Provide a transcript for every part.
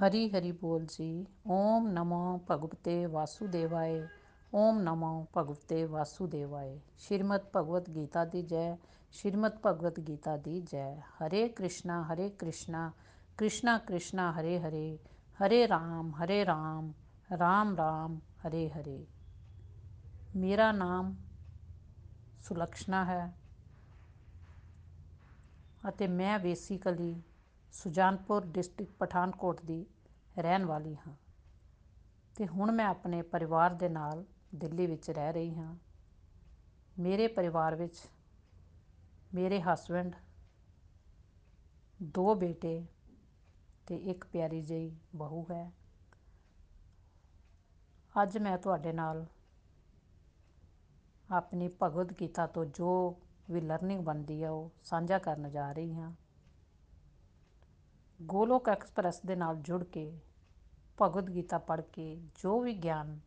ਹਰੀ ਹਰੀ ਬੋਲ ਜੀ। ਓਮ ਨਮੋ ਭਗਵਤੇ ਵਾਸੁਦੇਵਾਏ। ਓਮ ਨਮੋ ਭਗਵਤੇ ਵਾਸੁਦੇਵਾਏ। ਸ਼੍ਰੀਮਦ ਭਗਵਤ ਗੀਤਾ ਦੀ ਜੈ। ਸ਼੍ਰੀਮਦ ਭਗਵਤ ਗੀਤਾ ਦੀ ਜੈ। ਹਰੇ ਕ੍ਰਿਸ਼ਨਾ ਹਰੇ ਕ੍ਰਿਸ਼ਨਾ। ਕ੍ਰਿਸ਼ਨਾ ਕ੍ਰਿਸ਼ਨਾ, ਹਰੇ ਹਰੇ। ਹਰੇ ਰਾਮ ਹਰੇ ਰਾਮ। ਰਾਮ ਰਾਮ, ਹਰੇ ਹਰੇ। ਮੇਰਾ ਨਾਮ ਸੁਲਕਸ਼ਨਾ ਹੈ। ਅਤੇ ਮੈਂ ਬੇਸਿਕਲੀ ਸੁਜਾਨਪੁਰ ਡਿਸਟ੍ਰਿਕਟ ਪਠਾਨਕੋਟ ਦੀ ਰਹਿਣ ਵਾਲੀ ਹਾਂ ਤੇ ਹੁਣ ਮੈਂ ਆਪਣੇ ਪਰਿਵਾਰ ਦੇ ਨਾਲ ਦਿੱਲੀ ਵਿੱਚ ਰਹਿ ਰਹੀ ਹਾਂ। ਮੇਰੇ ਪਰਿਵਾਰ ਵਿੱਚ ਮੇਰੇ ਹਸਬੰਡ ਦੋ ਬੇਟੇ ਤੇ ਇੱਕ ਪਿਆਰੀ ਜਿਹੀ ਬਹੂ ਹੈ। ਅੱਜ ਮੈਂ ਤੁਹਾਡੇ ਨਾਲ ਆਪਣੀ ਭਗਵਦ ਗੀਤਾ ਤੋਂ ਜੋ ਵੀ ਲਰਨਿੰਗ ਬਣਦੀ ਹੈ ਉਹ ਸਾਂਝਾ ਕਰਨ ਜਾ ਰਹੀ ਹਾਂ। ਗੋਲੋਕ ਐਕਸਪ੍ਰੈਸ ਦੇ ਨਾਲ ਜੁੜ ਕੇ, ਭਗਵਦ ਗੀਤਾ ਪੜ੍ਹ ਕੇ ਜੋ ਵੀ ਗਿਆਨ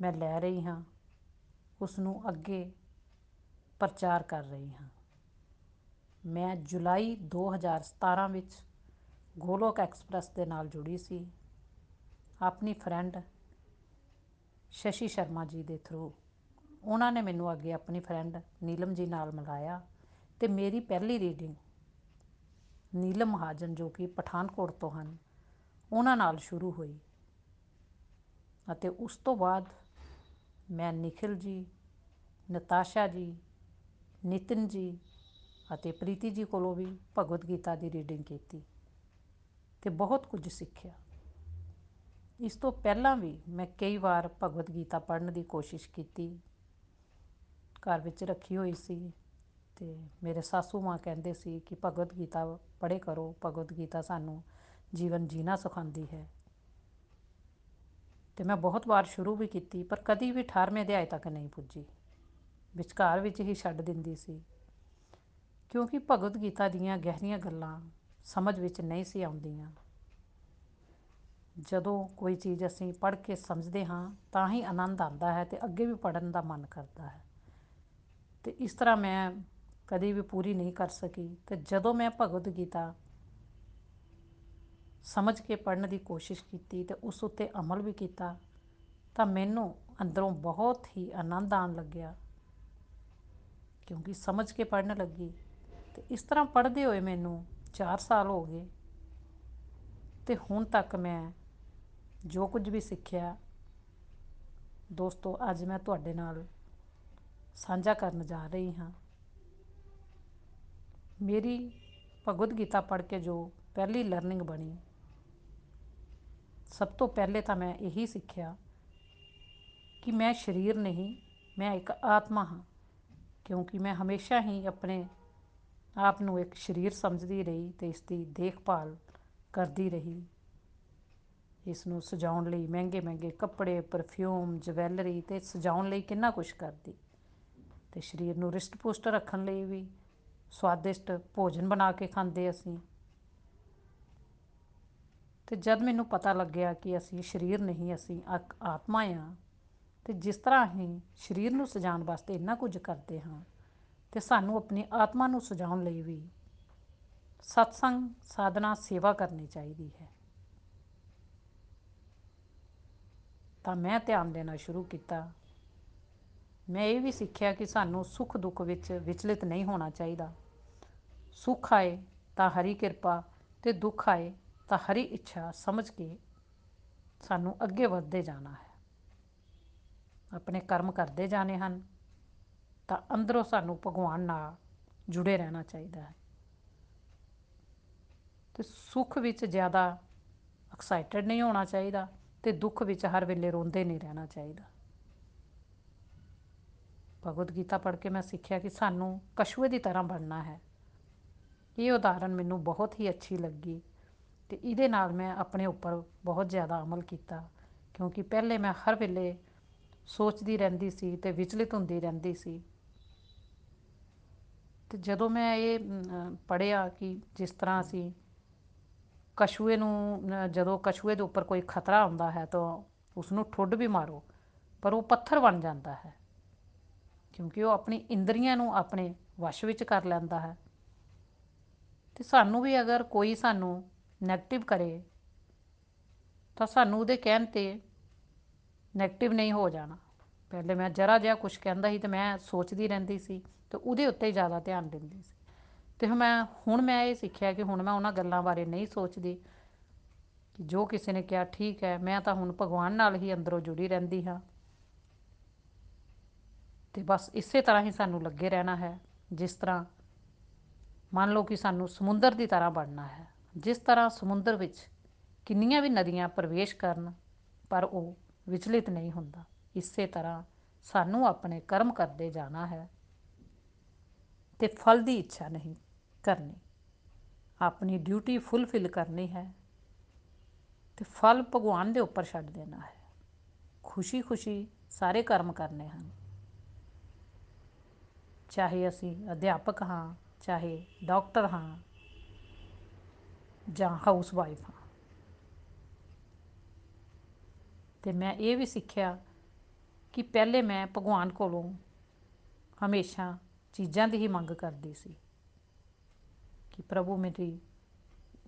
ਮੈਂ ਲੈ ਰਹੀ ਹਾਂ ਉਸ ਨੂੰ ਅੱਗੇ ਪ੍ਰਚਾਰ ਕਰ ਰਹੀ ਹਾਂ। ਮੈਂ ਜੁਲਾਈ 2017 ਵਿੱਚ ਗੋਲੋਕ ਐਕਸਪ੍ਰੈਸ ਦੇ ਨਾਲ ਜੁੜੀ ਸੀ। ਆਪਣੀ ਫਰੈਂਡ ਸ਼ਸ਼ੀ ਸ਼ਰਮਾ ਜੀ ਦੇ ਥਰੂ ਉਹਨਾਂ ਨੇ ਮੈਨੂੰ ਅੱਗੇ ਆਪਣੀ ਫਰੈਂਡ ਨੀਲਮ ਜੀ ਨਾਲ ਮਿਲਾਇਆ ਤੇ ਮੇਰੀ ਪਹਿਲੀ ਰੀਡਿੰਗ ਨੀਲਮ ਮਹਾਜਨ ਜੋ ਕਿ ਪਠਾਨਕੋਟ ਤੋਂ ਹਨ, ਉਹਨਾਂ ਨਾਲ ਸ਼ੁਰੂ ਹੋਈ ਅਤੇ ਉਸ ਤੋਂ ਬਾਅਦ ਮੈਂ ਨikhil ਜੀ ਨਤਾਸ਼ਾ ਜੀ ਨਿਤਿਨ ਜੀ ਅਤੇ ਪ੍ਰੀਤੀ ਜੀ ਕੋਲੋਂ ਵੀ ਭਗਵਦ ਗੀਤਾ ਦੀ ਰੀਡਿੰਗ ਕੀਤੀ ਤੇ ਬਹੁਤ ਕੁਝ ਸਿੱਖਿਆ। ਇਸ ਤੋਂ ਪਹਿਲਾਂ ਵੀ ਮੈਂ ਕਈ ਵਾਰ ਭਗਵਦ ਗੀਤਾ ਪੜ੍ਹਨ ਦੀ ਕੋਸ਼ਿਸ਼ ਕੀਤੀ, ਘਰ ਵਿੱਚ ਰੱਖੀ ਹੋਈ ਸੀ। ਤੇ ਮੇਰੇ ਸਾਸੂ ਮਾਂ ਕਹਿੰਦੇ ਸੀ ਕਿ ਭਗਵਦ ਗੀਤਾ ਪੜ੍ਹੇ ਕਰੋ, ਭਗਵਦ ਗੀਤਾ ਸਾਨੂੰ ਜੀਵਨ ਜੀਣਾ ਸਿਖਾਉਂਦੀ ਹੈ। ਤੇ ਮੈਂ ਬਹੁਤ ਵਾਰ ਸ਼ੁਰੂ ਵੀ ਕੀਤੀ, ਪਰ ਕਦੀ ਵੀ 18ਵੇਂ ਅਧਿਆਇ ਤੱਕ ਨਹੀਂ ਪੁੱਜੀ। ਵਿਚਕਾਰ ਵਿੱਚ ਹੀ ਛੱਡ ਦਿੰਦੀ ਸੀ। ਕਿਉਂਕਿ ਭਗਵਦ ਗੀਤਾ ਦੀਆਂ ਗਹਿਰੀਆਂ ਗੱਲਾਂ ਸਮਝ ਵਿੱਚ ਨਹੀਂ ਸੀ ਆਉਂਦੀਆਂ। ਜਦੋਂ ਕੋਈ ਚੀਜ਼ ਅਸੀਂ ਪੜ੍ਹ ਕੇ ਸਮਝਦੇ ਹਾਂ, ਤਾਂ ਹੀ ਆਨੰਦ ਆਉਂਦਾ ਹੈ ਤੇ ਅੱਗੇ ਵੀ ਪੜ੍ਹਨ ਦਾ ਮਨ ਕਰਦਾ ਹੈ। ਤੇ ਇਸ ਤਰ੍ਹਾਂ ਮੈਂ ਕਦੀ ਵੀ ਪੂਰੀ ਨਹੀਂ ਕਰ ਸਕੀ। ਤੇ ਜਦੋਂ ਮੈਂ ਭਗਵਦ ਗੀਤਾ ਸਮਝ ਕੇ ਪੜ੍ਹਨ ਦੀ ਕੋਸ਼ਿਸ਼ ਕੀਤੀ ਤੇ ਉਸ ਉੱਤੇ ਅਮਲ ਵੀ ਕੀਤਾ, ਤਾਂ ਮੈਨੂੰ ਅੰਦਰੋਂ ਬਹੁਤ ਹੀ ਆਨੰਦ ਆਉਣ ਲੱਗਿਆ। ਕਿਉਂਕਿ ਸਮਝ ਕੇ ਪੜ੍ਹਨ ਲੱਗੀ ਤੇ ਇਸ ਤਰ੍ਹਾਂ ਪੜ੍ਹਦੇ ਹੋਏ ਮੈਨੂੰ 4 ਸਾਲ ਹੋ ਗਏ। ਤੇ ਹੁਣ ਤੱਕ ਮੈਂ ਜੋ ਕੁਝ ਵੀ ਸਿੱਖਿਆ, ਦੋਸਤੋ, ਅੱਜ ਮੈਂ ਤੁਹਾਡੇ ਨਾਲ ਸਾਂਝਾ ਕਰਨ ਜਾ ਰਹੀ ਹਾਂ। ਮੇਰੀ ਭਗਵਦ ਗੀਤਾ ਪੜ੍ਹ ਕੇ ਜੋ ਪਹਿਲੀ ਲਰਨਿੰਗ ਬਣੀ, ਸਭ ਤੋਂ ਪਹਿਲੇ ਤਾਂ ਮੈਂ ਇਹੀ ਸਿੱਖਿਆ ਕਿ ਮੈਂ ਸਰੀਰ ਨਹੀਂ, ਮੈਂ ਇੱਕ ਆਤਮਾ ਹਾਂ, ਕਿਉਂਕਿ ਮੈਂ ਹਮੇਸ਼ਾ ਹੀ ਆਪਣੇ ਆਪ ਨੂੰ ਇੱਕ ਸਰੀਰ ਸਮਝਦੀ ਰਹੀ ਤੇ ਇਸ ਦੀ ਦੇਖਭਾਲ ਕਰਦੀ ਰਹੀ। ਇਸ ਨੂੰ ਸਜਾਉਣ ਲਈ ਮਹਿੰਗੇ ਮਹਿੰਗੇ ਕੱਪੜੇ ਪਰਫਿਊਮ ਜਵੈਲਰੀ ਤੇ ਸਜਾਉਣ ਲਈ ਕਿੰਨਾ ਕੁਝ ਕਰਦੀ। ਤੇ ਸਰੀਰ ਨੂੰ ਰਿਸ਼ਟ ਪੁਸ਼ਟ ਰੱਖਣ ਲਈ ਵੀ ਸਵਾਦਿਸ਼ਟ ਭੋਜਨ ਬਣਾ ਕੇ ਖਾਂਦੇ ਅਸੀਂ। ਤੇ ਜਦ ਮੈਨੂੰ ਪਤਾ ਲੱਗਿਆ ਕਿ ਅਸੀਂ ਸਰੀਰ ਨਹੀਂ, ਅਸੀਂ ਇੱਕ ਆਤਮਾ ਆ, ਤੇ ਜਿਸ ਤਰ੍ਹਾਂ ਅਸੀਂ ਸਰੀਰ ਨੂੰ ਸਜਾਉਣ ਵਾਸਤੇ ਇੰਨਾ ਕੁਝ ਕਰਦੇ ਹਾਂ, ਤੇ ਸਾਨੂੰ ਆਪਣੀ ਆਤਮਾ ਨੂੰ ਸਜਾਉਣ ਲਈ ਵੀ ਸਤਸੰਗ, ਸਾਧਨਾ, ਸੇਵਾ ਕਰਨੀ ਚਾਹੀਦੀ ਹੈ। ਤਾਂ ਮੈਂ ਧਿਆਨ ਦੇਣਾ ਸ਼ੁਰੂ ਕੀਤਾ। ਮੈਂ ਇਹ ਵੀ ਸਿੱਖਿਆ ਕਿ ਸਾਨੂੰ ਸੁੱਖ ਦੁੱਖ ਵਿੱਚ ਵਿਚਲਿਤ ਨਹੀਂ ਹੋਣਾ ਚਾਹੀਦਾ। ਸੁੱਖ ਆਏ ਤਾਂ ਹਰੀ ਕਿਰਪਾ ਤੇ ਦੁੱਖ ਆਏ ਤਾਂ ਹਰੀ ਇੱਛਾ ਸਮਝ ਕੇ ਸਾਨੂੰ ਅੱਗੇ ਵਧਦੇ ਜਾਣਾ ਹੈ। ਆਪਣੇ ਕਰਮ ਕਰਦੇ ਜਾਣੇ ਹਨ ਤਾਂ ਅੰਦਰੋਂ ਸਾਨੂੰ ਭਗਵਾਨ ਨਾਲ ਜੁੜੇ ਰਹਿਣਾ ਚਾਹੀਦਾ ਹੈ। ਤੇ ਸੁੱਖ ਵਿੱਚ ਜ਼ਿਆਦਾ ਐਕਸਾਈਟਡ ਨਹੀਂ ਹੋਣਾ ਚਾਹੀਦਾ ਤੇ ਦੁੱਖ ਵਿੱਚ ਹਰ ਵੇਲੇ ਰੋਂਦੇ ਨਹੀਂ ਰਹਿਣਾ ਚਾਹੀਦਾ। ਭਗਵਦ ਗੀਤਾ ਪੜ੍ਹ ਕੇ ਮੈਂ ਸਿੱਖਿਆ ਕਿ ਸਾਨੂੰ ਕਸ਼ੂਏ ਦੀ ਤਰ੍ਹਾਂ ਬਣਨਾ ਹੈ। ਇਹ ਉਦਾਹਰਨ ਮੈਨੂੰ ਬਹੁਤ ਹੀ ਅੱਛੀ ਲੱਗੀ ਤੇ ਇਹਦੇ ਨਾਲ ਮੈਂ ਆਪਣੇ ਉੱਪਰ ਬਹੁਤ ਜ਼ਿਆਦਾ ਅਮਲ ਕੀਤਾ, ਕਿਉਂਕਿ ਪਹਿਲੇ ਮੈਂ ਹਰ ਵੇਲੇ ਸੋਚਦੀ ਰਹਿੰਦੀ ਸੀ ਤੇ ਵਿਚਲਿਤ ਹੁੰਦੀ ਰਹਿੰਦੀ ਸੀ। ਤੇ ਜਦੋਂ ਮੈਂ ਇਹ ਪੜਿਆ ਕਿ ਜਿਸ ਤਰ੍ਹਾਂ ਅਸੀਂ ਕਛੂਏ ਨੂੰ ਜਦੋਂ ਕਛੂਏ ਦੇ ਉੱਪਰ ਕੋਈ ਖਤਰਾ ਹੁੰਦਾ ਹੈ ਤਾਂ ਉਸ ਨੂੰ ਠੁੱਡ ਵੀ ਮਾਰੋ, ਪਰ ਉਹ ਪੱਥਰ ਬਣ ਜਾਂਦਾ ਹੈ, ਕਿਉਂਕਿ ਉਹ ਆਪਣੀ ਇੰਦਰੀਆਂ ਨੂੰ ਆਪਣੇ ਵਸ਼ ਵਿੱਚ ਕਰ ਲੈਂਦਾ ਹੈ। ਤੇ ਸਾਨੂੰ ਵੀ ਅਗਰ ਕੋਈ ਸਾਨੂੰ ਨੈਗੇਟਿਵ ਕਰੇ, ਤਾਂ ਸਾਨੂੰ ਉਹਦੇ ਕਹਿਣ ਤੇ ਨੈਗੇਟਿਵ ਨਹੀਂ ਹੋ ਜਾਣਾ। ਪਹਿਲੇ ਮੈਂ ਜਰਾ ਜਿਹਾ ਕੁਝ ਕਹਿੰਦਾ ਸੀ ਤੇ ਮੈਂ ਸੋਚਦੀ ਰਹਿੰਦੀ ਸੀ ਤੇ ਉਹਦੇ ਉੱਤੇ ਜ਼ਿਆਦਾ ਧਿਆਨ ਦਿੰਦੀ ਸੀ। ਤੇ ਮੈਂ, ਹੁਣ ਮੈਂ ਇਹ ਸਿੱਖਿਆ ਕਿ ਹੁਣ ਮੈਂ ਉਹਨਾਂ ਗੱਲਾਂ ਬਾਰੇ ਨਹੀਂ ਸੋਚਦੀ ਕਿ ਜੋ ਕਿਸੇ ਨੇ ਕਿਹਾ ਠੀਕ ਹੈ, ਮੈਂ ਤਾਂ ਹੁਣ ਭਗਵਾਨ ਨਾਲ ਹੀ ਅੰਦਰੋਂ ਜੁੜੀ ਰਹਿੰਦੀ ਹਾਂ। ਤੇ ਬਸ ਇਸੇ ਤਰ੍ਹਾਂ ਹੀ ਸਾਨੂੰ ਲੱਗੇ ਰਹਿਣਾ ਹੈ, ਜਿਸ ਤਰ੍ਹਾਂ ਮੰਨ ਲਓ ਕਿ ਸਾਨੂੰ ਸਮੁੰਦਰ ਦੀ ਤਰ੍ਹਾਂ ਬਣਨਾ ਹੈ, ਜਿਸ ਤਰ੍ਹਾਂ ਸਮੁੰਦਰ ਵਿੱਚ ਕਿੰਨੀਆਂ ਵੀ ਨਦੀਆਂ ਪ੍ਰਵੇਸ਼ ਕਰਨ, ਪਰ ਉਹ ਵਿਚਲਿਤ ਨਹੀਂ ਹੁੰਦਾ। ਇਸੇ ਤਰ੍ਹਾਂ ਸਾਨੂੰ ਆਪਣੇ ਕਰਮ ਕਰਦੇ ਜਾਣਾ ਹੈ ਤੇ ਫਲ ਦੀ ਇੱਛਾ ਨਹੀਂ ਕਰਨੀ। ਆਪਣੀ ਡਿਊਟੀ ਫੁੱਲਫਿਲ ਕਰਨੀ ਹੈ ਤੇ ਫਲ ਭਗਵਾਨ ਦੇ ਉੱਪਰ ਛੱਡ ਦੇਣਾ ਹੈ। ਖੁਸ਼ੀ ਖੁਸ਼ੀ ਸਾਰੇ ਕਰਮ ਕਰਨੇ ਹਨ। ਚਾਹੇ ਅਸੀਂ ਅਧਿਆਪਕ ਹਾਂ ਚਾਹੇ ਡਾਕਟਰ ਹਾਂ ਜਾਂ ਹਾਊਸ ਵਾਈਫ ਹਾਂ। ਤੇ ਮੈਂ ਇਹ ਵੀ ਸਿੱਖਿਆ ਕਿ ਪਹਿਲੇ ਮੈਂ ਭਗਵਾਨ ਕੋਲੋਂ ਹਮੇਸ਼ਾ ਚੀਜ਼ਾਂ ਦੀ ਹੀ ਮੰਗ ਕਰਦੀ ਸੀ ਕਿ ਪ੍ਰਭੂ ਮੇਰੀ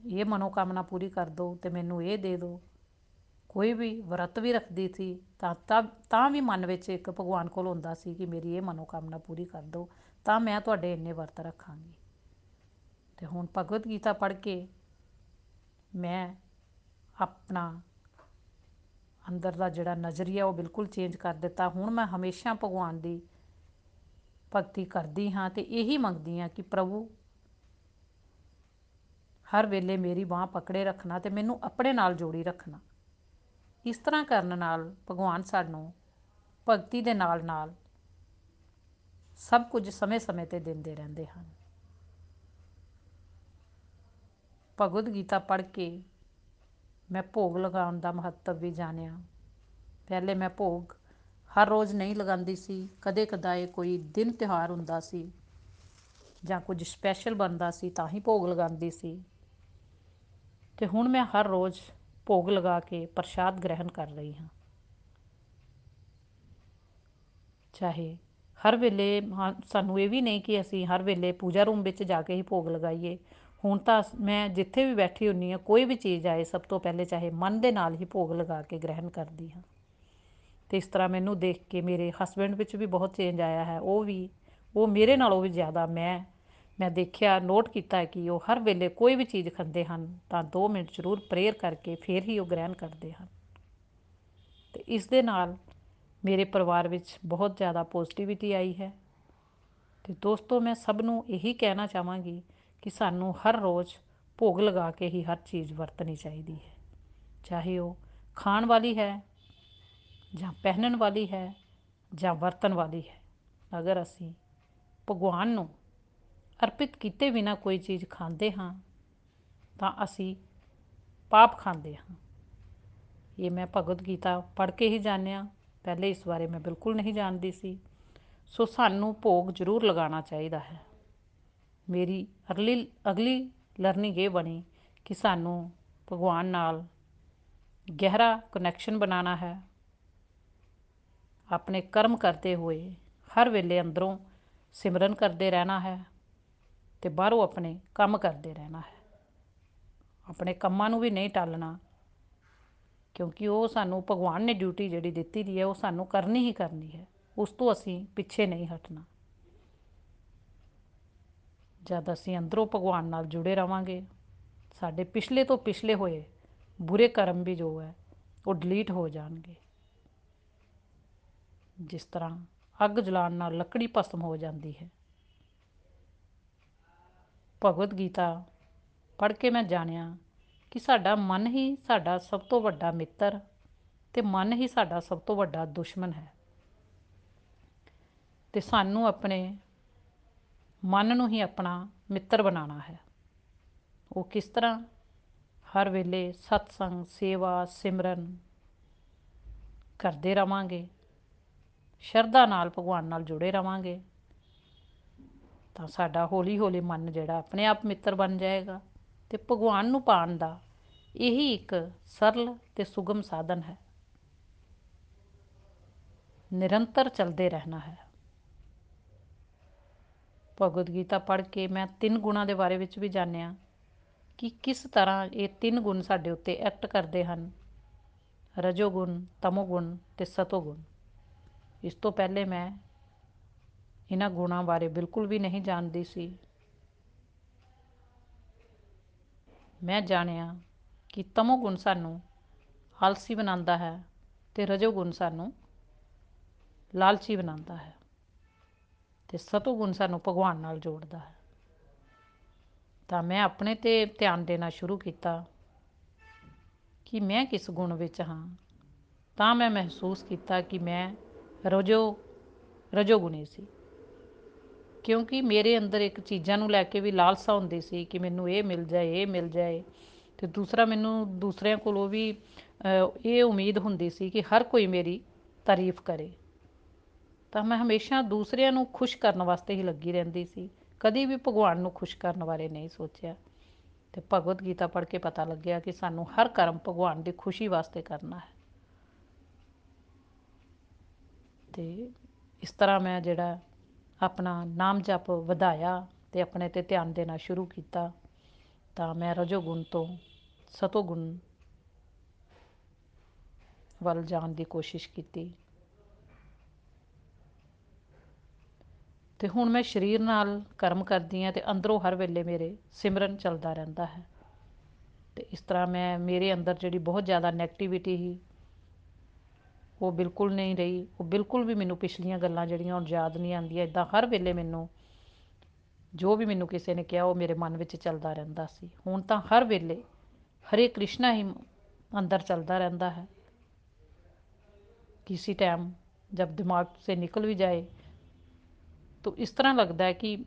ਇਹ ਮਨੋਕਾਮਨਾ ਪੂਰੀ ਕਰ ਦਿਓ ਤੇ ਮੈਨੂੰ ਇਹ ਦੇ ਦਿਓ ਕੋਈ ਵੀ ਵਰਤ ਵੀ ਰੱਖਦੀ ਸੀ ਤਾਂ ਤਾਂ ਵੀ ਮਨ ਵਿੱਚ ਇੱਕ ਭਗਵਾਨ ਕੋਲ ਹੁੰਦਾ ਸੀ ਕਿ ਮੇਰੀ ਇਹ ਮਨੋਕਾਮਨਾ ਪੂਰੀ ਕਰ ਦਿਓ ਤਾਂ ਮੈਂ ਤੁਹਾਡੇ ਇੰਨੇ ਵਰਤ ਰੱਖਾਂਗੀ। ਤੇ ਹੁਣ ਭਗਵਦ ਗੀਤਾ ਪੜ੍ਹ ਕੇ ਮੈਂ ਆਪਣਾ ਅੰਦਰ ਦਾ ਜਿਹੜਾ ਨਜ਼ਰੀਆ ਉਹ ਬਿਲਕੁਲ ਚੇਂਜ ਕਰ ਦਿੱਤਾ। ਹੁਣ ਮੈਂ ਹਮੇਸ਼ਾ ਭਗਵਾਨ ਦੀ ਭਗਤੀ ਕਰਦੀ ਹਾਂ ਤੇ ਇਹੀ ਮੰਗਦੀ ਹਾਂ ਕਿ ਪ੍ਰਭੂ, ਹਰ ਵੇਲੇ ਮੇਰੀ ਬਾਹ ਪਕੜੇ ਰੱਖਣਾ ਤੇ ਮੈਨੂੰ ਆਪਣੇ ਨਾਲ ਜੋੜੀ ਰੱਖਣਾ। ਇਸ ਤਰ੍ਹਾਂ ਕਰਨ ਨਾਲ ਭਗਵਾਨ ਸਾਨੂੰ ਭਗਤੀ ਦੇ ਨਾਲ ਨਾਲ ਸਭ ਕੁਝ ਸਮੇਂ-ਸਮੇਂ ਤੇ ਦਿੰਦੇ ਰਹਿੰਦੇ ਹਨ। ਭਗਵਦ ਗੀਤਾ ਪੜ੍ਹ ਕੇ ਮੈਂ ਭੋਗ ਲਗਾਉਣ ਦਾ ਮਹੱਤਵ ਵੀ ਜਾਣਿਆ। ਪਹਿਲੇ ਮੈਂ ਭੋਗ ਹਰ ਰੋਜ਼ ਨਹੀਂ ਲਗਾਉਂਦੀ ਸੀ ਕਦੇ ਕਦਾਏ ਕੋਈ ਦਿਨ ਤਿਉਹਾਰ ਹੁੰਦਾ ਸੀ ਜਾਂ ਕੁਝ ਸਪੈਸ਼ਲ ਬਣਦਾ ਸੀ ਤਾਂ ਹੀ ਭੋਗ ਲਗਾਉਂਦੀ ਸੀ। ਤੇ ਹੁਣ ਮੈਂ ਹਰ ਰੋਜ਼ ਭੋਗ ਲਗਾ ਕੇ ਪ੍ਰਸ਼ਾਦ ਗ੍ਰਹਿਣ ਕਰ ਰਹੀ ਹਾਂ। ਚਾਹੇ ਹਰ ਵੇਲੇ ਸਾਨੂੰ ਇਹ ਵੀ ਨਹੀਂ ਕਿ ਅਸੀਂ ਹਰ ਵੇਲੇ ਪੂਜਾ ਰੂਮ ਵਿੱਚ ਜਾ ਕੇ ਹੀ ਭੋਗ ਲਗਾਈਏ। ਹੁਣ ਤਾਂ ਮੈਂ ਜਿੱਥੇ ਵੀ ਬੈਠੀ ਹੁੰਨੀ ਆ ਕੋਈ ਵੀ ਚੀਜ਼ ਆਏ, ਸਭ ਤੋਂ ਪਹਿਲੇ ਚਾਹੇ ਮਨ ਦੇ ਨਾਲ ਹੀ ਭੋਗ ਲਗਾ ਕੇ ਗ੍ਰਹਿਣ ਕਰਦੀ ਹਾਂ। ਤੇ ਇਸ ਤਰ੍ਹਾਂ ਮੈਨੂੰ ਦੇਖ ਕੇ ਮੇਰੇ ਹਸਬੰਡ ਵਿੱਚ ਵੀ ਬਹੁਤ ਚੇਂਜ ਆਇਆ ਹੈ। ਉਹ ਵੀ, ਉਹ ਮੇਰੇ ਨਾਲੋਂ ਵੀ ਜ਼ਿਆਦਾ ਮੈਂ ਮੈਂ ਦੇਖਿਆ ਨੋਟ ਕੀਤਾ ਕਿ ਉਹ ਹਰ ਵੇਲੇ ਕੋਈ ਵੀ ਚੀਜ਼ ਖਾਂਦੇ ਹਨ, ਤਾਂ 2 ਮਿੰਟ ਜ਼ਰੂਰ ਪ੍ਰੇਅਰ ਕਰਕੇ ਫਿਰ ਹੀ ਉਹ ਗ੍ਰਹਿਣ ਕਰਦੇ ਹਨ। ਤੇ ਇਸ ਦੇ ਨਾਲ ਮੇਰੇ ਪਰਿਵਾਰ ਵਿੱਚ ਬਹੁਤ ਜ਼ਿਆਦਾ ਪੋਜ਼ਿਟਿਵਿਟੀ ਆਈ ਹੈ। ਤੇ ਦੋਸਤੋ, ਮੈਂ ਸਭ ਨੂੰ ਇਹੀ ਕਹਿਣਾ ਚਾਹਾਂਗੀ ਕਿ ਸਾਨੂੰ ਹਰ ਰੋਜ਼ ਭੋਗ ਲਗਾ ਕੇ ਹੀ ਹਰ ਚੀਜ਼ ਵਰਤਣੀ ਚਾਹੀਦੀ ਹੈ। ਚਾਹੇ ਉਹ ਖਾਣ ਵਾਲੀ ਹੈ ਜਾਂ ਪਹਿਨਣ ਵਾਲੀ ਹੈ ਜਾਂ ਵਰਤਣ ਵਾਲੀ ਹੈ। ਅਗਰ ਅਸੀਂ ਭਗਵਾਨ ਨੂੰ ਅਰਪਿਤ ਕੀਤੇ ਬਿਨਾ ਕੋਈ ਚੀਜ਼ ਖਾਂਦੇ ਹਾਂ, ਤਾਂ ਅਸੀਂ ਪਾਪ ਖਾਂਦੇ ਹਾਂ। ਇਹ ਮੈਂ ਭਗਵਦ ਗੀਤਾ ਪੜ੍ਹ ਕੇ ਹੀ ਜਾਣਿਆ। ਪਹਿਲੇ ਇਸ ਬਾਰੇ ਮੈਂ ਬਿਲਕੁਲ ਨਹੀਂ ਜਾਣਦੀ ਸੀ। ਸੋ ਸਾਨੂੰ ਭੋਗ ਜ਼ਰੂਰ ਲਗਾਉਣਾ ਚਾਹੀਦਾ ਹੈ। ਮੇਰੀ ਅਗਲੀ ਅਗਲੀ ਲਰਨਿੰਗ ਇਹ ਬਣੀ ਕਿ ਸਾਨੂੰ ਭਗਵਾਨ ਨਾਲ ਗਹਿਰਾ ਕਨੈਕਸ਼ਨ ਬਣਾਉਣਾ ਹੈ। ਆਪਣੇ ਕਰਮ ਕਰਦੇ ਹੋਏ ਹਰ ਵੇਲੇ ਅੰਦਰੋਂ ਸਿਮਰਨ ਕਰਦੇ ਰਹਿਣਾ ਹੈ ਤੇ ਬਾਹਰੋਂ ਆਪਣੇ ਕੰਮ ਕਰਦੇ ਰਹਿਣਾ ਹੈ। ਆਪਣੇ ਕੰਮਾਂ ਨੂੰ ਵੀ ਨਹੀਂ ਟਾਲਣਾ ਕਿਉਂਕਿ ਉਹ ਸਾਨੂੰ, ਭਗਵਾਨ ਨੇ ਡਿਊਟੀ ਜਿਹੜੀ ਦਿੱਤੀ ਦੀ ਹੈ, ਉਹ ਸਾਨੂੰ ਕਰਨੀ ਹੀ ਕਰਨੀ ਹੈ। ਉਸ ਤੋਂ ਅਸੀਂ ਪਿੱਛੇ ਨਹੀਂ ਹਟਣਾ। ਜਦ ਅਸੀਂ ਅੰਦਰੋਂ ਭਗਵਾਨ ਨਾਲ ਜੁੜੇ ਰਵਾਂਗੇ, ਸਾਡੇ ਪਿਛਲੇ ਤੋਂ ਪਿਛਲੇ ਹੋਏ ਬੁਰੇ ਕਰਮ ਵੀ ਜੋ ਹੈ, ਉਹ ਡਿਲੀਟ ਹੋ ਜਾਣਗੇ। ਜਿਸ ਤਰ੍ਹਾਂ ਅੱਗ ਜਲਾਉਣ ਨਾਲ ਲੱਕੜੀ ਭਸਮ ਹੋ ਜਾਂਦੀ ਹੈ। ਭਗਵਦ ਗੀਤਾ ਪੜ੍ਹ ਕੇ ਮੈਂ ਜਾਣਿਆ ਕਿ ਸਾਡਾ ਮਨ ਹੀ ਸਾਡਾ ਸਭ ਤੋਂ ਵੱਡਾ ਮਿੱਤਰ ਤੇ ਮਨ ਹੀ ਸਾਡਾ ਸਭ ਤੋਂ ਵੱਡਾ ਦੁਸ਼ਮਣ ਹੈ। ਤੇ ਸਾਨੂੰ ਆਪਣੇ ਮਨ ਨੂੰ ਹੀ ਆਪਣਾ ਮਿੱਤਰ ਬਣਾਉਣਾ ਹੈ। ਉਹ ਕਿਸ ਤਰ੍ਹਾਂ? ਹਰ ਵੇਲੇ ਸਤਸੰਗ, ਸੇਵਾ, ਸਿਮਰਨ ਕਰਦੇ ਰਵਾਂਗੇ। ਸ਼ਰਧਾ ਨਾਲ, ਭਗਵਾਨ ਨਾਲ ਜੁੜੇ ਰਵਾਂਗੇ। ਤਾਂ ਸਾਡਾ ਹੌਲੀ ਹੌਲੀ ਮਨ ਜਿਹੜਾ ਆਪਣੇ ਆਪ ਮਿੱਤਰ ਬਣ ਜਾਏਗਾ। ਤੇ ਭਗਵਾਨ ਨੂੰ ਪਾਣ ਦਾ ਇਹੀ ਇੱਕ ਸਰਲ ਤੇ ਸੁਗਮ ਸਾਧਨ ਹੈ। ਨਿਰੰਤਰ ਚੱਲਦੇ ਰਹਿਣਾ ਹੈ। ਭਗਵਦ ਗੀਤਾ ਪੜ੍ਹ ਕੇ ਮੈਂ ਤਿੰਨ ਗੁਣਾਂ ਦੇ ਬਾਰੇ ਵਿੱਚ ਵੀ ਜਾਣਿਆ ਕਿ ਕਿਸ ਤਰ੍ਹਾਂ ਇਹ ਤਿੰਨ ਗੁਣ ਸਾਡੇ ਉੱਤੇ ਐਕਟ ਕਰਦੇ ਹਨ। ਰਜੋਗੁਣ, ਤਮੋਗੁਣ ਤੇ ਸਤੋਗੁਣ। ਇਸ ਤੋਂ ਪਹਿਲੇ ਮੈਂ ਇਹਨਾਂ ਗੁਣਾਂ ਬਾਰੇ ਬਿਲਕੁਲ ਵੀ ਨਹੀਂ ਜਾਣਦੀ ਸੀ। ਮੈਂ ਜਾਣਿਆ ਕਿ ਤਮੋਗੁਣ ਸਾਨੂੰ ਆਲਸੀ ਬਣਾਉਂਦਾ ਹੈ ਤੇ ਰਜੋਗੁਣ ਸਾਨੂੰ ਲਾਲਚੀ ਬਣਾਉਂਦਾ ਹੈ ਤੇ ਸਤੋਗੁਣ ਸਾਨੂੰ ਭਗਵਾਨ ਨਾਲ ਜੋੜਦਾ ਹੈ। ਤਾਂ ਮੈਂ ਆਪਣੇ ਤੇ ਧਿਆਨ ਦੇਣਾ ਸ਼ੁਰੂ ਕੀਤਾ ਕਿ ਮੈਂ ਕਿਸ ਗੁਣ ਵਿੱਚ ਹਾਂ। ਤਾਂ ਮੈਂ ਮਹਿਸੂਸ ਕੀਤਾ ਕਿ ਮੈਂ ਰਜੋ ਰਜੋਗੁਣੀ ਸੀ। ਕਿਉਂਕਿ ਮੇਰੇ ਅੰਦਰ ਇੱਕ ਚੀਜ਼ਾਂ ਨੂੰ ਲੈ ਕੇ ਵੀ ਲਾਲਸਾ ਹੁੰਦੀ ਸੀ ਕਿ ਮੈਨੂੰ ਇਹ ਮਿਲ ਜਾਏ, ਇਹ ਮਿਲ ਜਾਏ। ਤੇ ਦੂਸਰਾ ਮੈਨੂੰ ਦੂਸਰਿਆਂ ਕੋਲੋਂ ਵੀ ਇਹ ਉਮੀਦ ਹੁੰਦੀ ਸੀ ਕਿ ਹਰ ਕੋਈ ਮੇਰੀ ਤਾਰੀਫ ਕਰੇ। ਤਾਂ ਮੈਂ ਹਮੇਸ਼ਾ ਦੂਸਰਿਆਂ ਨੂੰ ਖੁਸ਼ ਕਰਨ ਵਾਸਤੇ ਹੀ ਲੱਗੀ ਰਹਿੰਦੀ ਸੀ। ਕਦੀ ਵੀ ਭਗਵਾਨ ਨੂੰ ਖੁਸ਼ ਕਰਨ ਬਾਰੇ ਨਹੀਂ ਸੋਚਿਆ। ਤੇ ਭਗਵਦ ਗੀਤਾ ਪੜ੍ਹ ਕੇ ਪਤਾ ਲੱਗਿਆ ਕਿ ਸਾਨੂੰ ਹਰ ਕਰਮ ਭਗਵਾਨ ਦੀ ਖੁਸ਼ੀ ਵਾਸਤੇ ਕਰਨਾ ਹੈ। ਤੇ ਇਸ ਤਰ੍ਹਾਂ ਮੈਂ ਜਿਹੜਾ ਆਪਣਾ ਨਾਮ ਜਪ ਵਧਾਇਆ ਤੇ ਆਪਣੇ ਤੇ ਧਿਆਨ ਦੇਣਾ ਸ਼ੁਰੂ ਕੀਤਾ, ਤਾਂ ਮੈਂ ਰਜੋ ਗੁਣ ਤੋਂ ਸਤੋ ਗੁਣ ਵੱਲ ਜਾਣ ਦੀ ਕੋਸ਼ਿਸ਼ ਕੀਤੀ। ਤੇ ਹੁਣ ਮੈਂ ਸਰੀਰ ਨਾਲ ਕਰਮ ਕਰਦੀ ਆ ਤੇ ਅੰਦਰੋਂ ਹਰ ਵੇਲੇ ਮੇਰੇ ਸਿਮਰਨ ਚੱਲਦਾ ਰਹਿੰਦਾ ਹੈ। ਤੇ ਇਸ ਤਰ੍ਹਾਂ ਮੈਂ ਮੇਰੇ ਅੰਦਰ ਜਿਹੜੀ ਬਹੁਤ ਜ਼ਿਆਦਾ 네ਗੇਟਿਵਿਟੀ ਸੀ ਉਹ ਬਿਲਕੁਲ ਨਹੀਂ ਰਹੀ ਉਹ ਬਿਲਕੁਲ ਵੀ ਮੈਨੂੰ ਪਿਛਲੀਆਂ ਗੱਲਾਂ ਜਿਹੜੀਆਂ ਹੁਣ ਯਾਦ ਨਹੀਂ ਆਉਂਦੀਆਂ ਇਦਾਂ ਹਰ ਵੇਲੇ ਮੈਨੂੰ ਜੋ ਵੀ ਮੈਨੂੰ ਕਿਸੇ ਨੇ ਕਿਹਾ ਉਹ ਮੇਰੇ ਮਨ ਵਿੱਚ ਚੱਲਦਾ ਰਹਿੰਦਾ ਸੀ ਹੁਣ ਤਾਂ ਹਰ ਵੇਲੇ ਹਰੇ ਕ੍ਰਿਸ਼ਨਾ ਹੀ ਅੰਦਰ ਚੱਲਦਾ ਰਹਿੰਦਾ ਹੈ ਕਿਸੇ ਟਾਈਮ ਜਦ ਦਿਮਾਗ ਸੇ ਨਿਕਲ ਵੀ ਜਾਏ तो इस तरह लगता है कि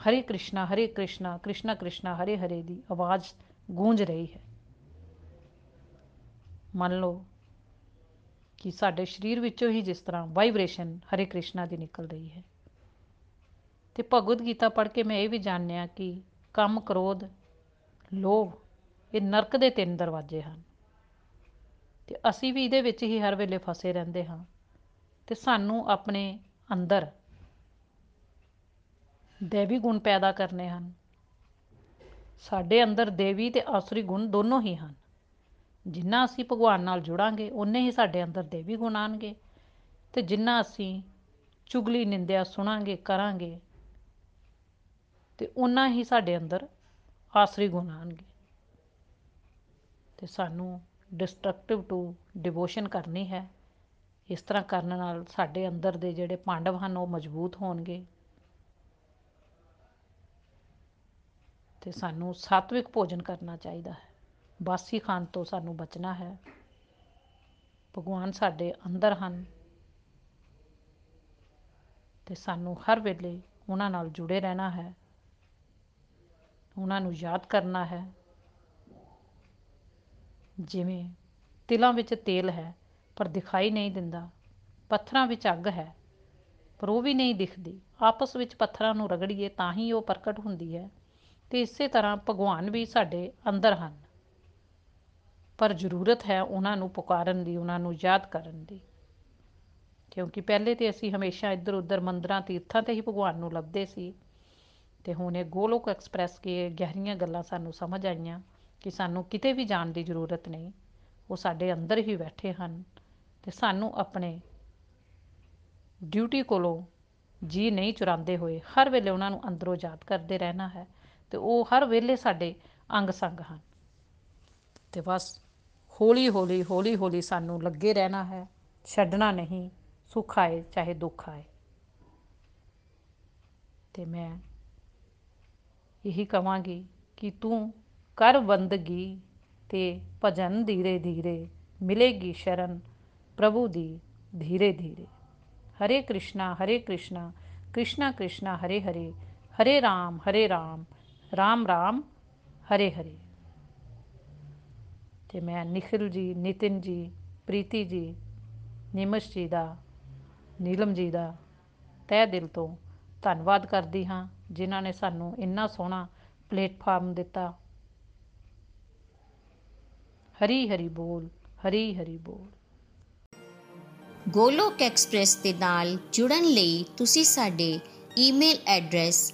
हरे कृष्णा हरे कृष्णा कृष्णा कृष्णा हरे हरे दी आवाज़ गूंज रही है ਮੰਨ ਲਓ ਕਿ ਸਾਡੇ ਸਰੀਰ ਵਿੱਚੋਂ ਹੀ ਜਿਸ ਤਰ੍ਹਾਂ ਵਾਈਬ੍ਰੇਸ਼ਨ ਹਰੇ ਕ੍ਰਿਸ਼ਨਾ ਦੀ ਨਿਕਲ ਰਹੀ ਹੈ। ਤੇ ਭਗਵਦ ਗੀਤਾ ਪੜ੍ਹ ਕੇ ਮੈਂ ਇਹ ਵੀ ਜਾਣਿਆ ਕਿ ਕੰਮ, ਕ੍ਰੋਧ, ਲੋਭ ਇਹ ਨਰਕ ਦੇ ਤਿੰਨ ਦਰਵਾਜ਼ੇ ਹਨ। ਤੇ ਅਸੀਂ ਵੀ ਇਹਦੇ ਵਿੱਚ ਹੀ ਹਰ ਵੇਲੇ ਫਸੇ ਰਹਿੰਦੇ ਹਾਂ ਤੇ ਸਾਨੂੰ ਆਪਣੇ ਅੰਦਰ ਦੇਵੀ ਗੁਣ ਪੈਦਾ ਕਰਨੇ ਹਨ। ਸਾਡੇ ਅੰਦਰ ਦੇਵੀ ਤੇ ਆਸਰੀ ਗੁਣ ਦੋਨੋਂ ਹੀ ਹਨ। ਜਿੰਨਾ ਅਸੀਂ ਭਗਵਾਨ ਨਾਲ ਜੁੜਾਂਗੇ ਉਨੇ ਹੀ ਸਾਡੇ ਅੰਦਰ ਦੇਵੀ ਗੁਣ ਆਣਗੇ। ਤੇ ਜਿੰਨਾ ਅਸੀਂ ਚੁਗਲੀ ਨਿੰਦਿਆ ਸੁਣਾਂਗੇ, ਕਰਾਂਗੇ, ਤੇ ਉਨਾ ਹੀ ਸਾਡੇ ਅੰਦਰ ਆਸਰੀ ਗੁਣ ਆਣਗੇ। ਤੇ ਸਾਨੂੰ ਡਿਸਟਰਕਟਿਵ ਟੂ ਡਿਵੋਸ਼ਨ ਕਰਨੀ ਹੈ। ਇਸ ਤਰ੍ਹਾਂ ਕਰਨ ਨਾਲ ਸਾਡੇ ਅੰਦਰ ਦੇ ਜਿਹੜੇ ਪਾਂਡਵ ਹਨ, ਉਹ ਮਜ਼ਬੂਤ ਹੋਣਗੇ। ਤੇ ਸਾਨੂੰ ਸਾਤਵਿਕ ਭੋਜਨ ਕਰਨਾ ਚਾਹੀਦਾ ਹੈ। ਬਾਸੀ ਖਾਣ ਤੋਂ ਸਾਨੂੰ ਬਚਣਾ ਹੈ। ਭਗਵਾਨ ਸਾਡੇ ਅੰਦਰ ਹਨ ਤੇ ਸਾਨੂੰ ਹਰ ਵੇਲੇ ਉਹਨਾਂ ਨਾਲ ਜੁੜੇ ਰਹਿਣਾ ਹੈ। ਉਹਨਾਂ ਨੂੰ ਯਾਦ ਕਰਨਾ ਹੈ। ਜਿਵੇਂ ਤਿਲਾਂ ਵਿੱਚ ਤੇਲ ਹੈ, ਪਰ ਦਿਖਾਈ ਨਹੀਂ ਦਿੰਦਾ। ਪੱਥਰਾਂ ਵਿੱਚ ਅੱਗ ਹੈ, ਪਰ ਉਹ ਵੀ ਨਹੀਂ ਦਿਖਦੀ। ਆਪਸ ਵਿੱਚ ਪੱਥਰਾਂ ਨੂੰ ਰਗੜੀਏ ਤਾਂ ਹੀ ਉਹ ਪ੍ਰਗਟ ਹੁੰਦੀ ਹੈ। ਤੇ ਇਸੇ ਤਰ੍ਹਾਂ ਭਗਵਾਨ ਵੀ ਸਾਡੇ ਅੰਦਰ ਹਨ। ਪਰ ਜ਼ਰੂਰਤ ਹੈ ਉਹਨਾਂ ਨੂੰ ਪੁਕਾਰਨ ਦੀ, ਉਹਨਾਂ ਨੂੰ ਯਾਦ ਕਰਨ ਦੀ। ਕਿਉਂਕਿ ਪਹਿਲੇ ਤੇ ਅਸੀਂ ਹਮੇਸ਼ਾ ਇੱਧਰ ਉੱਧਰ ਮੰਦਰਾਂ, ਤੀਰਥਾਂ ਤੇ ਹੀ ਭਗਵਾਨ ਨੂੰ ਲੱਭਦੇ ਸੀ ਤੇ ਹੁਣ ਇਹ ਗੋਲੋਕ ਐਕਸਪ੍ਰੈਸ ਕੇ ਗਹਿਰੀਆਂ ਗੱਲਾਂ ਸਾਨੂੰ ਸਮਝ ਆਈਆਂ ਕਿ ਸਾਨੂੰ ਕਿਤੇ ਵੀ ਜਾਣ ਦੀ ਜ਼ਰੂਰਤ ਨਹੀਂ। ਉਹ ਸਾਡੇ ਅੰਦਰ ਹੀ ਬੈਠੇ ਹਨ ਤੇ ਸਾਨੂੰ ਆਪਣੇ ਡਿਊਟੀ ਕੋਲੋਂ ਜੀ ਨਹੀਂ ਚੁਰਾਉਂਦੇ ਹੋਏ ਹਰ ਵੇਲੇ ਉਹਨਾਂ ਨੂੰ ਅੰਦਰੋਂ ਯਾਦ ਕਰਦੇ ਰਹਿਣਾ ਹੈ ਤੇ ਉਹ ਹਰ ਵੇਲੇ ਸਾਡੇ ਅੰਗ ਸੰਗ ਹਨ। ਤੇ ਬਸ ਹੌਲੀ ਹੌਲੀ ਹੌਲੀ ਹੌਲੀ ਸਾਨੂੰ ਲੱਗੇ ਰਹਿਣਾ ਹੈ, ਛੱਡਣਾ ਨਹੀਂ, ਸੁੱਖ ਆਏ, ਚਾਹੇ ਦੁੱਖ ਆਏ। ਤੇ ਮੈਂ ਇਹੀ ਕਵਾਂਗੀ ਕਿ ਤੂੰ ਕਰ ਬੰਦਗੀ ਤੇ ਭਜਨ ਧੀਰੇ ਧੀਰੇ ਮਿਲੇਗੀ ਸ਼ਰਨ ਪ੍ਰਭੂ ਦੀ ਧੀਰੇ ਧੀਰੇ। ਹਰੇ ਕ੍ਰਿਸ਼ਨਾ ਹਰੇ ਕ੍ਰਿਸ਼ਨਾ ਕ੍ਰਿਸ਼ਨਾ ਕ੍ਰਿਸ਼ਨਾ, ਹਰੇ ਹਰੇ ਹਰੇ ਰਾਮ ਹਰੇ ਰਾਮ ਰਾਮ ਰਾਮ, ਹਰੇ ਹਰੇ। ਤੇ ਮੈਂ ਨਿਖਿਲ ਜੀ, ਨਿਤਿਨ ਜੀ, ਪ੍ਰੀਤੀ ਜੀ, ਨਿਮਸ਼ ਜੀ ਦਾ, ਨੀਲਮ ਜੀ ਦਾ ਤਹਿ ਦਿਲ ਤੋਂ ਧੰਨਵਾਦ ਕਰਦੀ ਹਾਂ, ਜਿਨ੍ਹਾਂ ਨੇ ਸਾਨੂੰ ਇੰਨਾ ਸੋਹਣਾ ਪਲੇਟਫਾਰਮ ਦਿੱਤਾ। ਹਰੀ ਹਰੀ ਬੋਲ, ਹਰੀ ਹਰੀ ਬੋਲ। ਗੋਲੋਕ ਐਕਸਪ੍ਰੈਸ ਦੇ ਨਾਲ ਜੁੜਨ ਲਈ ਤੁਸੀਂ ਸਾਡੇ ਈਮੇਲ ਐਡਰੈਸ